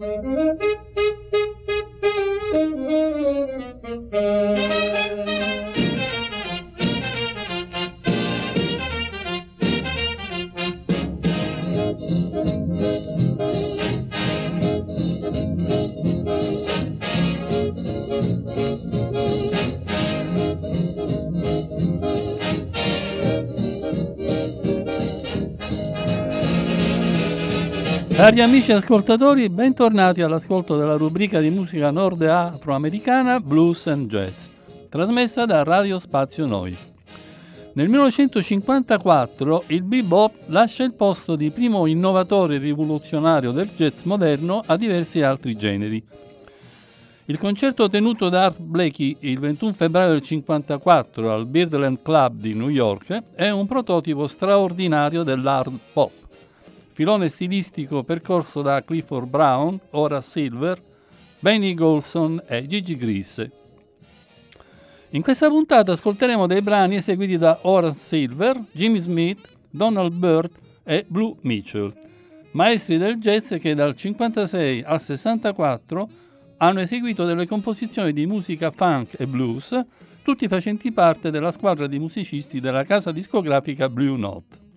Mm-hmm. Cari amici ascoltatori, bentornati all'ascolto della rubrica di musica nord afroamericana Blues and Jazz, trasmessa da Radio Spazio Noi. Nel 1954 il bebop lascia il posto di primo innovatore rivoluzionario del jazz moderno a diversi altri generi. Il concerto tenuto da Art Blakey il 21 febbraio del 1954 al Birdland Club di New York è un prototipo straordinario dell'hard pop filone stilistico percorso da Clifford Brown, Horace Silver, Benny Golson e Gigi Grisse. In questa puntata ascolteremo dei brani eseguiti da Horace Silver, Jimmy Smith, Donald Byrd e Blue Mitchell, maestri del jazz che dal 56 al 64 hanno eseguito delle composizioni di musica funk e blues, tutti facenti parte della squadra di musicisti della casa discografica Blue Note.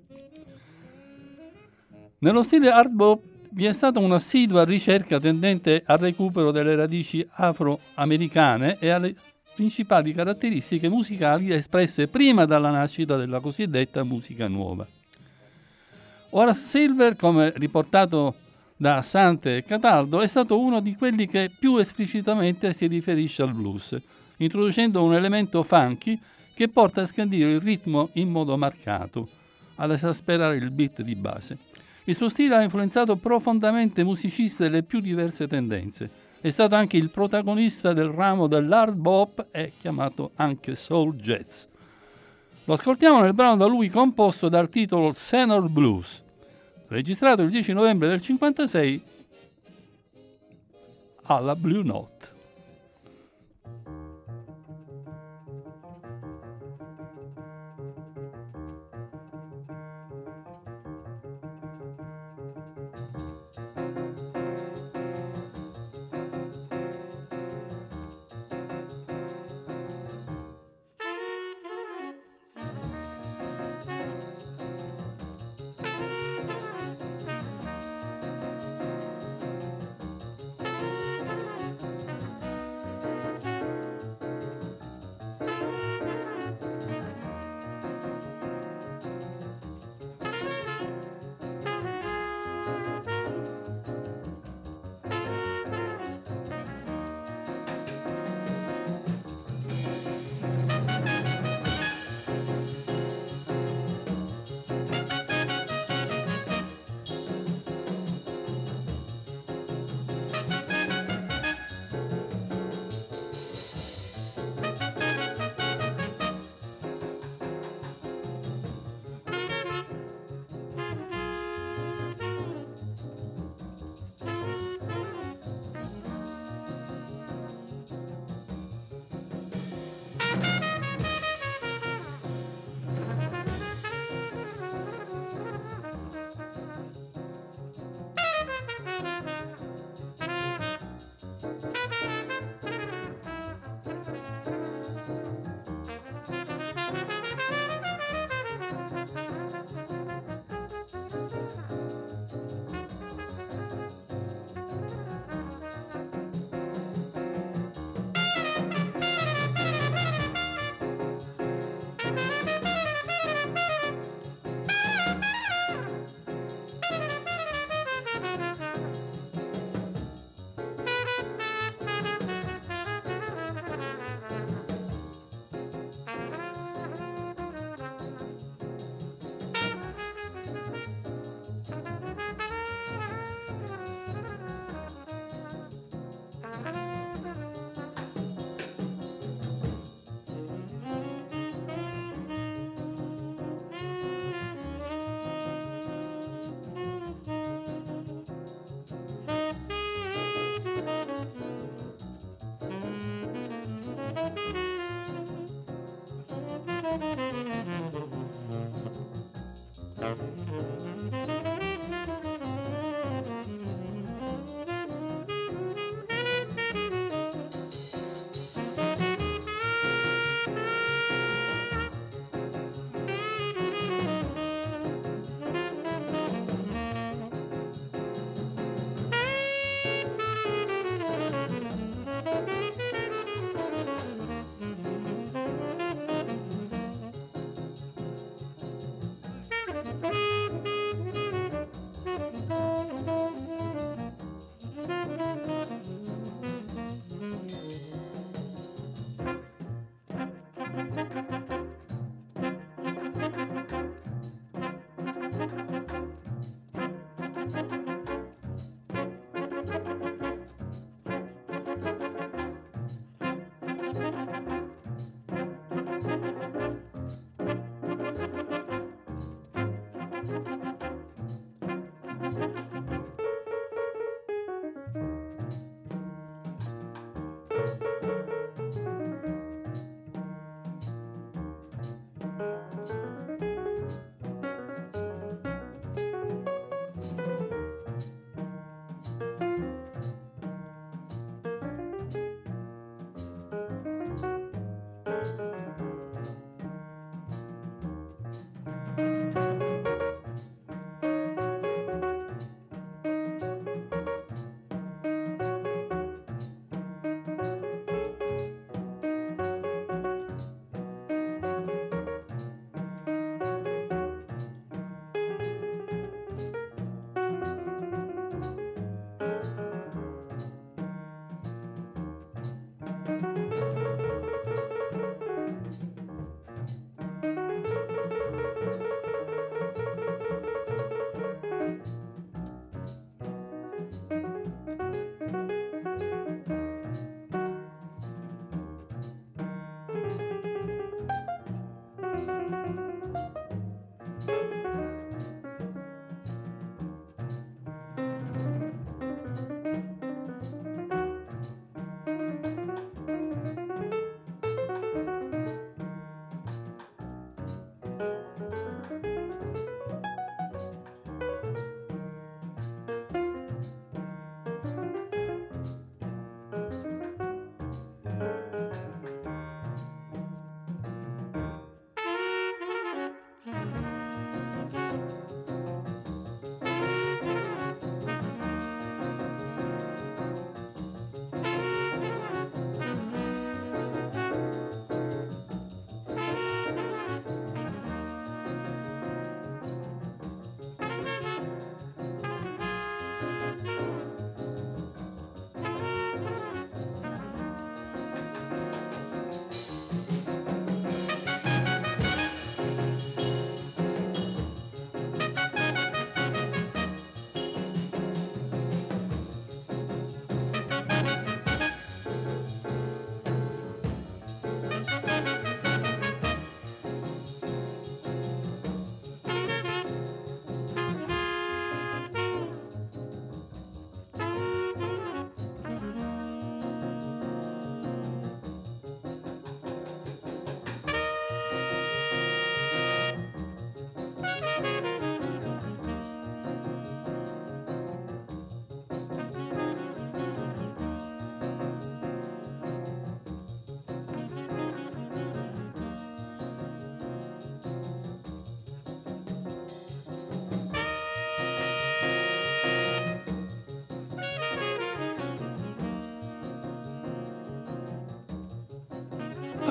Nello stile hard bop vi è stata un'assidua ricerca tendente al recupero delle radici afroamericane e alle principali caratteristiche musicali espresse prima dalla nascita della cosiddetta musica nuova. Horace Silver, come riportato da Sante e Cataldo, è stato uno di quelli che più esplicitamente si riferisce al blues, introducendo un elemento funky che porta a scandire il ritmo in modo marcato, ad esasperare il beat di base. Il suo stile ha influenzato profondamente musicisti delle più diverse tendenze. È stato anche il protagonista del ramo dell'hard bop e chiamato anche soul jazz. Lo ascoltiamo nel brano da lui composto dal titolo Senor Blues, registrato il 10 novembre del 1956 alla Blue Note.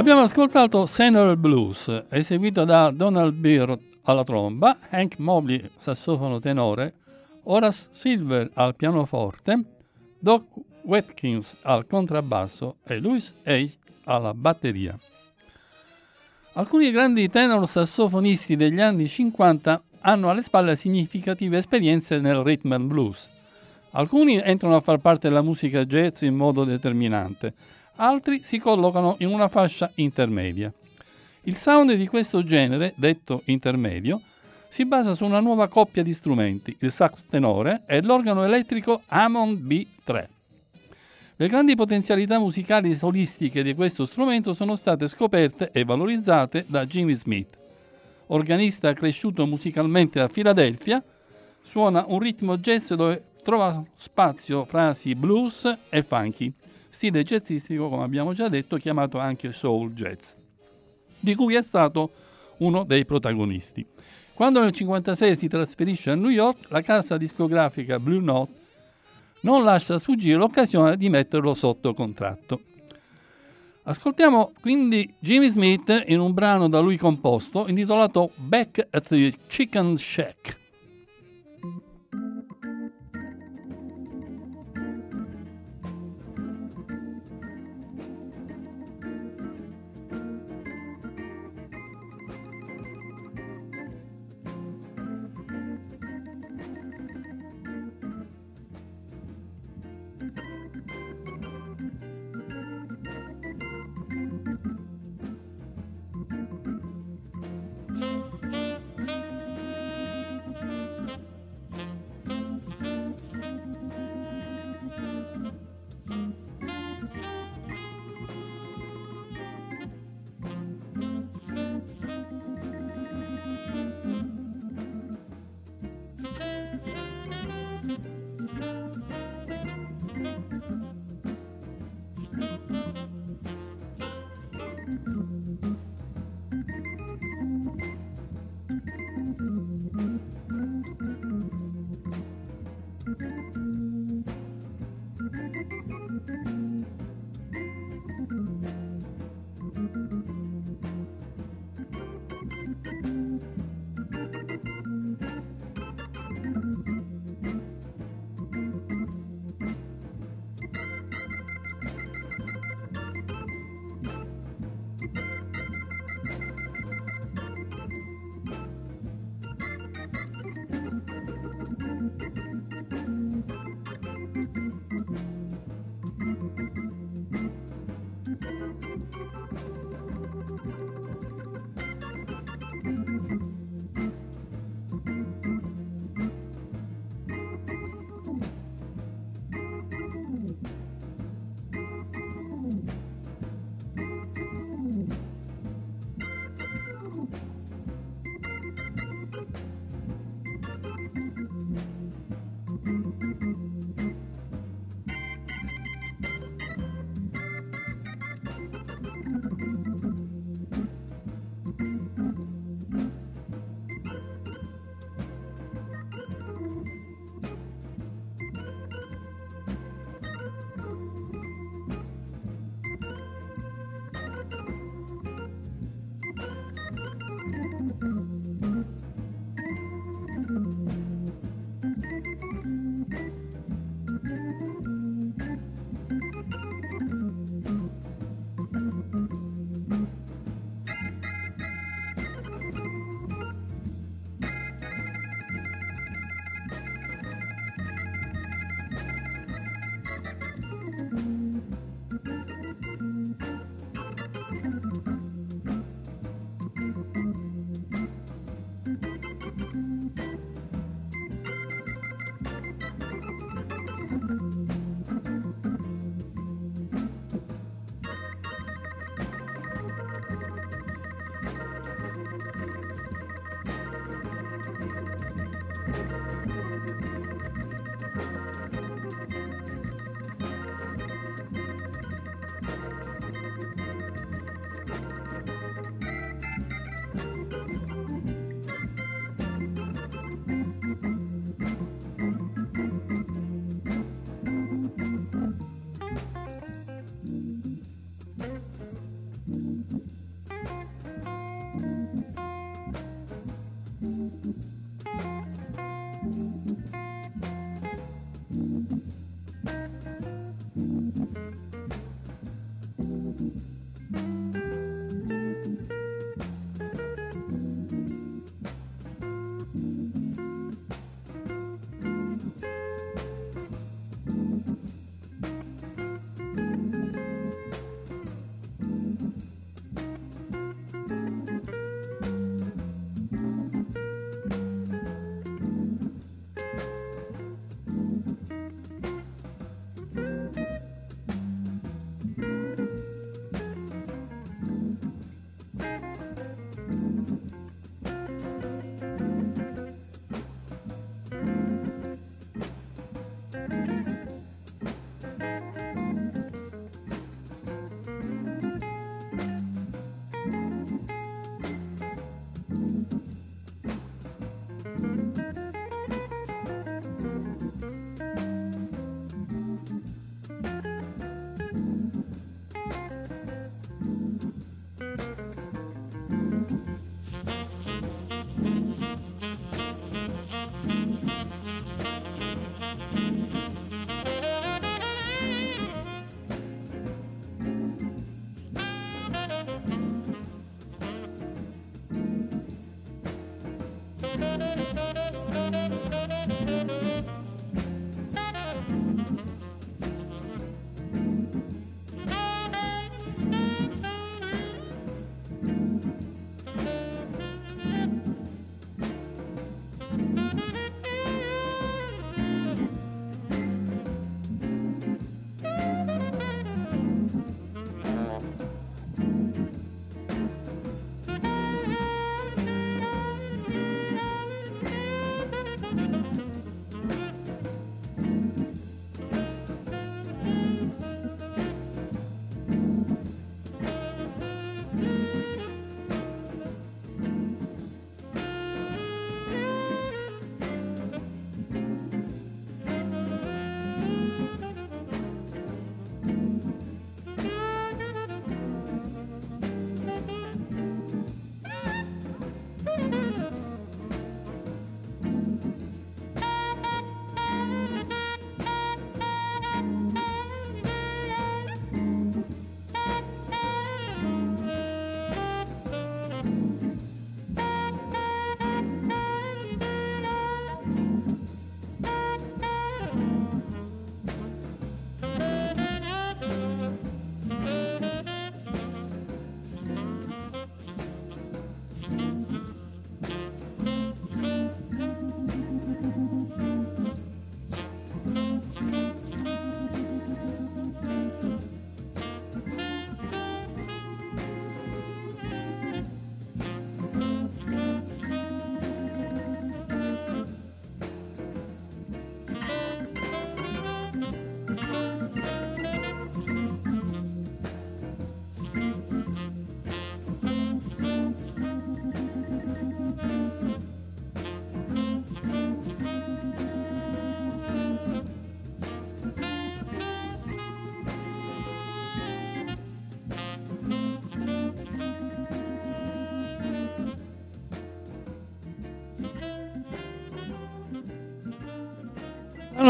Abbiamo ascoltato Senor Blues, eseguito da Donald Beard alla tromba, Hank Mobley sassofono tenore, Horace Silver al pianoforte, Doc Watkins al contrabbasso e Louis Hay alla batteria. Alcuni grandi tenor sassofonisti degli anni 50 hanno alle spalle significative esperienze nel rhythm and blues. Alcuni entrano a far parte della musica jazz in modo determinante, altri si collocano in una fascia intermedia. Il sound di questo genere, detto intermedio, si basa su una nuova coppia di strumenti, il sax tenore e l'organo elettrico Hammond B3. Le grandi potenzialità musicali solistiche di questo strumento sono state scoperte e valorizzate da Jimmy Smith. Organista cresciuto musicalmente a Filadelfia, suona un ritmo jazz dove trova spazio frasi blues e funky, stile jazzistico, come abbiamo già detto, chiamato anche soul jazz, di cui è stato uno dei protagonisti. Quando nel 1956 si trasferisce a New York, la casa discografica Blue Note non lascia sfuggire l'occasione di metterlo sotto contratto. Ascoltiamo quindi Jimmy Smith in un brano da lui composto intitolato Back at the Chicken Shack.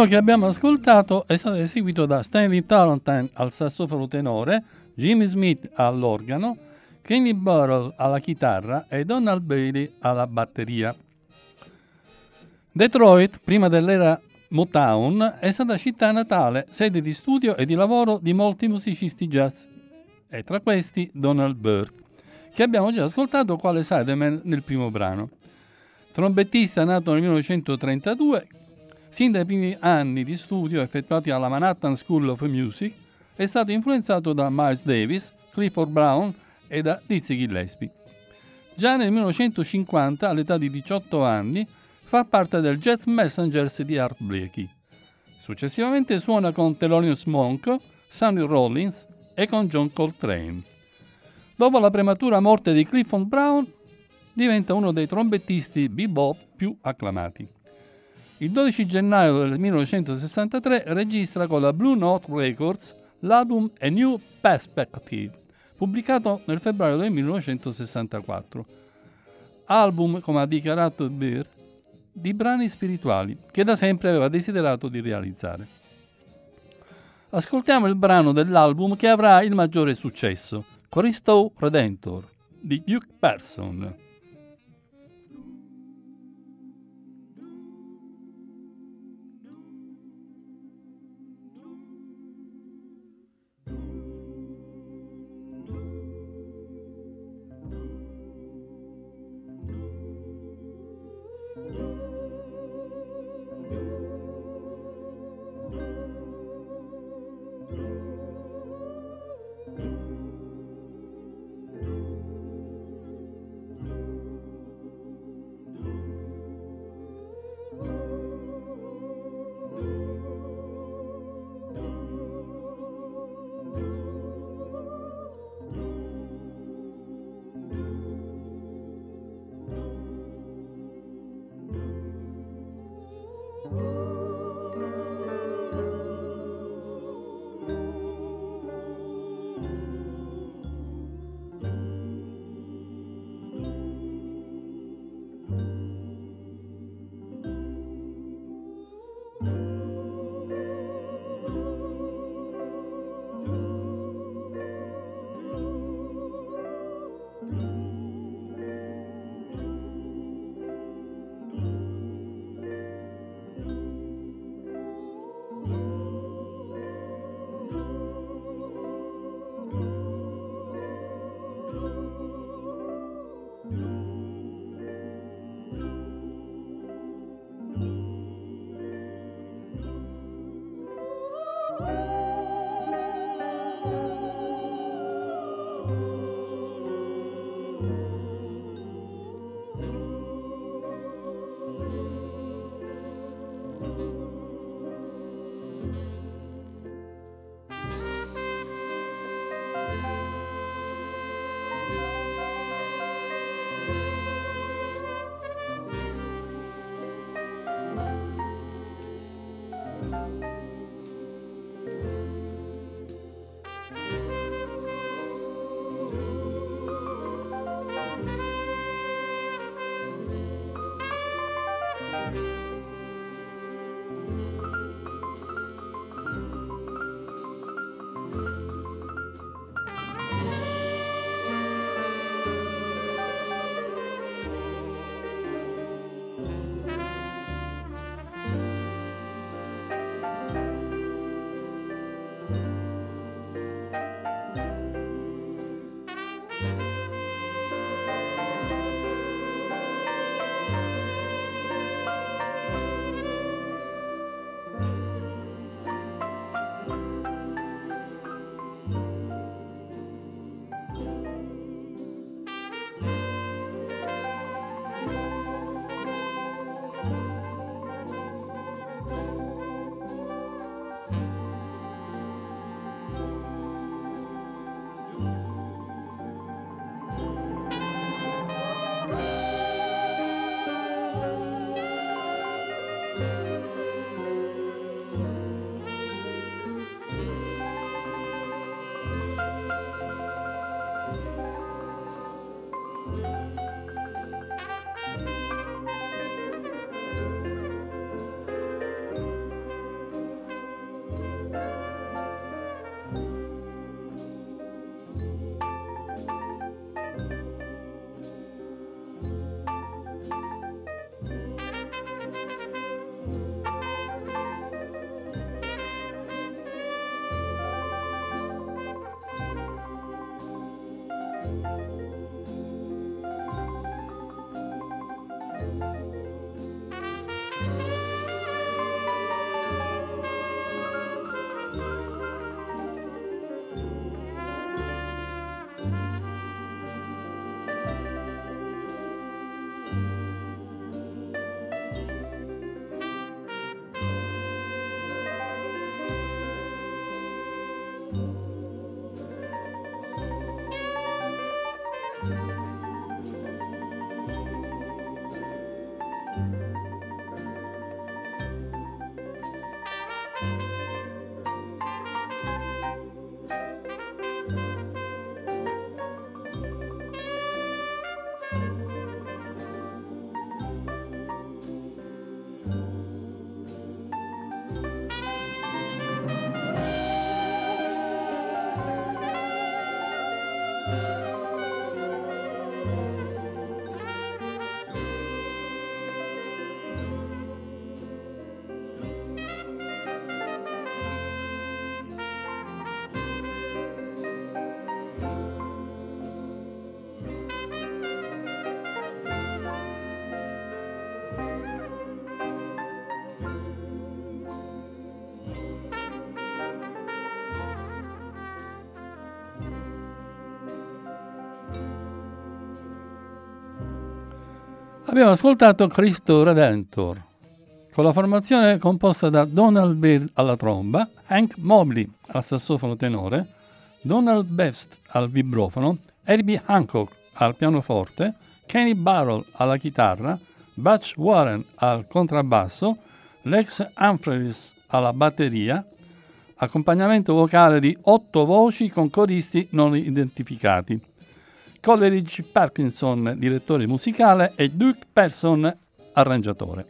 Brano che abbiamo ascoltato è stato eseguito da Stanley Tarantine al sassofono tenore, Jimmy Smith all'organo, Kenny Burrell alla chitarra e Donald Bailey alla batteria. Detroit, prima dell'era Motown, è stata città natale, sede di studio e di lavoro di molti musicisti jazz, e tra questi Donald Byrd, che abbiamo già ascoltato quale sideman nel primo brano. Trombettista nato nel 1932, sin dai primi anni di studio effettuati alla Manhattan School of Music, è stato influenzato da Miles Davis, Clifford Brown e da Dizzy Gillespie. Già nel 1950, all'età di 18 anni, fa parte del Jazz Messengers di Art Blakey. Successivamente suona con Thelonious Monk, Sonny Rollins e con John Coltrane. Dopo la prematura morte di Clifford Brown, diventa uno dei trombettisti bebop più acclamati. Il 12 gennaio del 1963 registra con la Blue Note Records l'album A New Perspective, pubblicato nel febbraio del 1964. Album, come ha dichiarato Beard, di brani spirituali che da sempre aveva desiderato di realizzare. Ascoltiamo il brano dell'album che avrà il maggiore successo, Christo Redentor, di Duke Person. Música Abbiamo ascoltato Cristo Redentor, con la formazione composta da Donald Bell alla tromba, Hank Mobley al sassofono tenore, Donald Best al vibrofono, Herbie Hancock al pianoforte, Kenny Barrell alla chitarra, Butch Warren al contrabbasso, Lex Humphreys alla batteria, accompagnamento vocale di otto voci con coristi non identificati. Coleridge Parkinson, direttore musicale, e Duke Person, arrangiatore.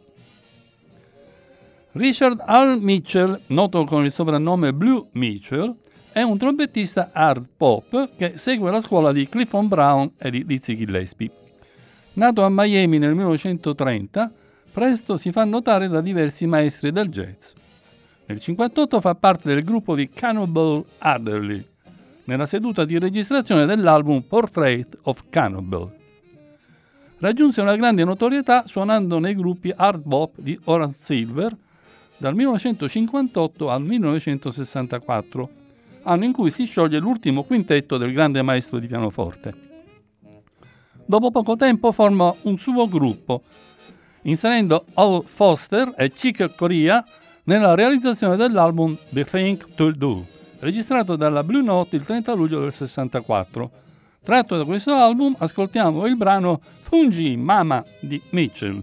Richard Al Mitchell, noto con il soprannome Blue Mitchell, è un trombettista hard pop che segue la scuola di Clifton Brown e di Dizzy Gillespie. Nato a Miami nel 1930, presto si fa notare da diversi maestri del jazz. Nel 1958 fa parte del gruppo di Cannonball Adderley, nella seduta di registrazione dell'album Portrait of Cannibal. Raggiunse una grande notorietà suonando nei gruppi hard bop di Horace Silver dal 1958 al 1964, anno in cui si scioglie l'ultimo quintetto del grande maestro di pianoforte. Dopo poco tempo forma un suo gruppo, inserendo Al Foster e Chick Corea nella realizzazione dell'album The Thing to Do registrato dalla Blue Note il 30 luglio del 64. Tratto da questo album ascoltiamo il brano Fungi Mama di Mitchell.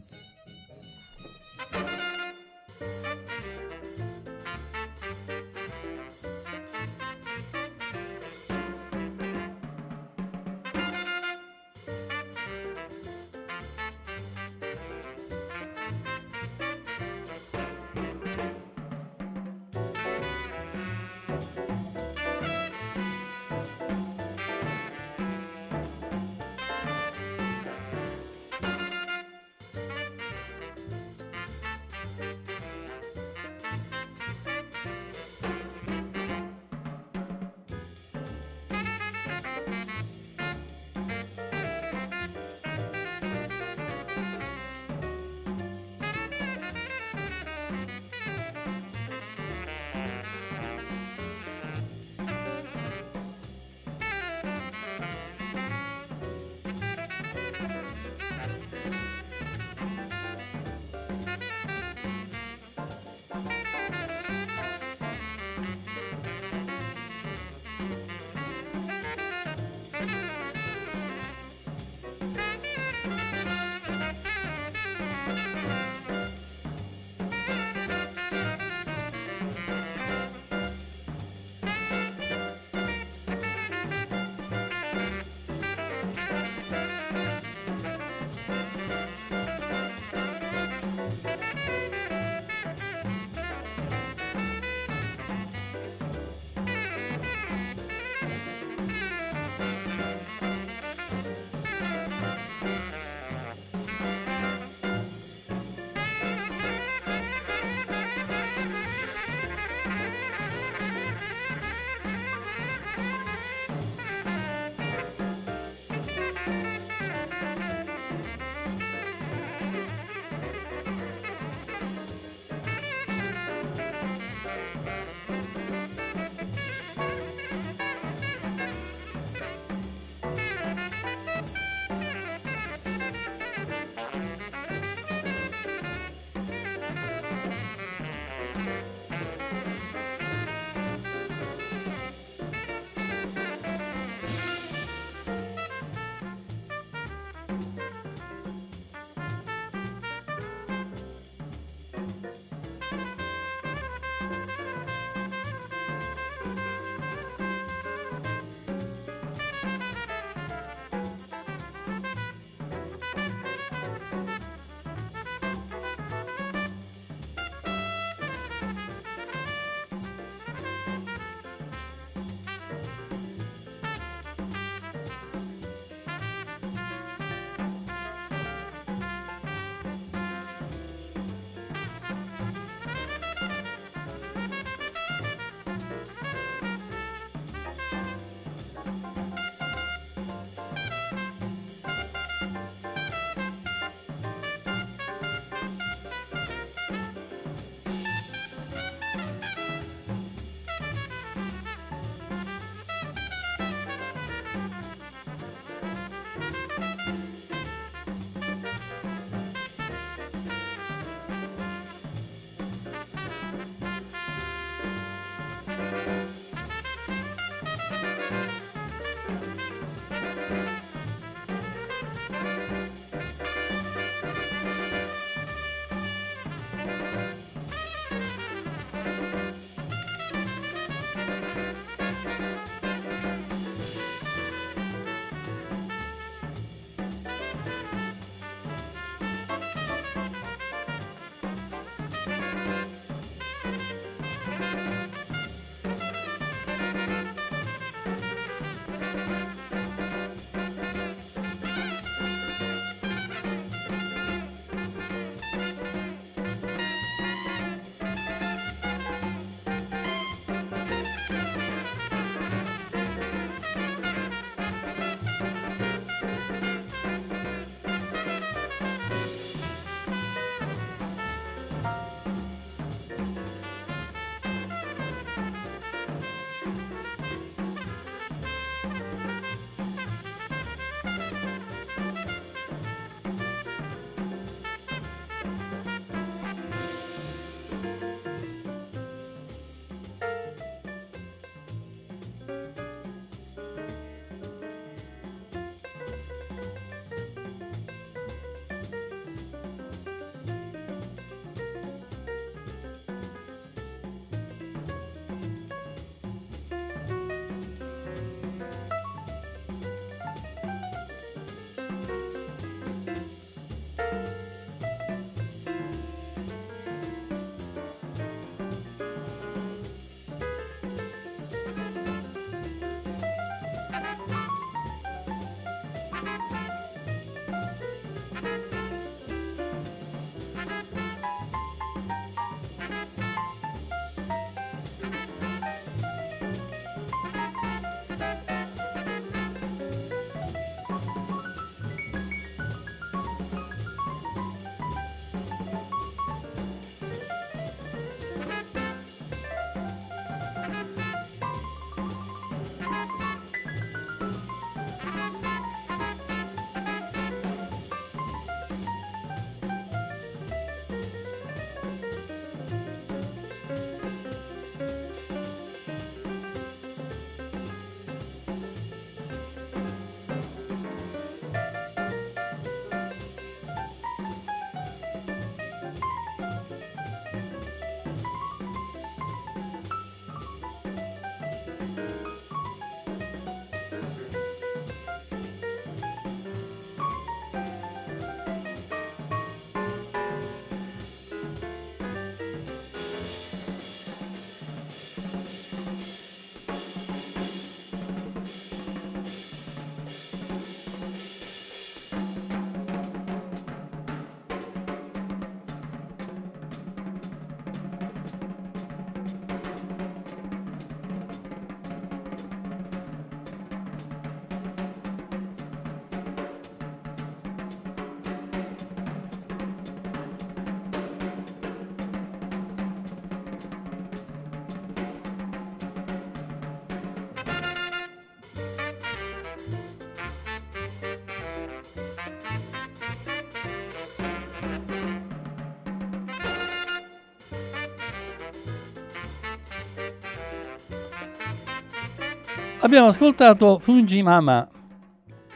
Abbiamo ascoltato Fungi Mama,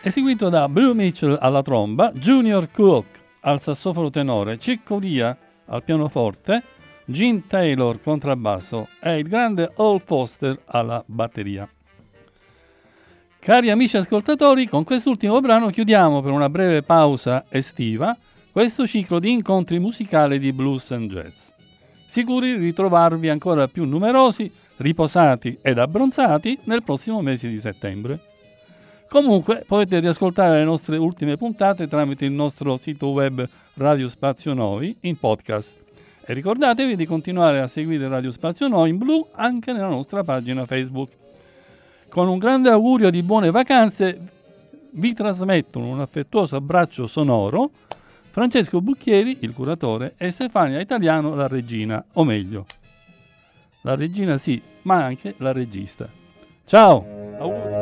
eseguito da Blue Mitchell alla tromba, Junior Cook al sassofono tenore, Chick Corea al pianoforte, Gene Taylor contrabbasso e il grande Al Foster alla batteria. Cari amici ascoltatori, con quest'ultimo brano chiudiamo per una breve pausa estiva questo ciclo di incontri musicali di blues and jazz. Sicuri di ritrovarvi ancora più numerosi, riposati ed abbronzati nel prossimo mese di settembre. Comunque potete riascoltare le nostre ultime puntate tramite il nostro sito web Radio Spazio Noi in podcast. E ricordatevi di continuare a seguire Radio Spazio Noi in blu anche nella nostra pagina Facebook. Con un grande augurio di buone vacanze vi trasmettono un affettuoso abbraccio sonoro Francesco Bucchieri, il curatore, e Stefania Italiano, la regina, o meglio, la regina sì, ma anche la regista. Ciao!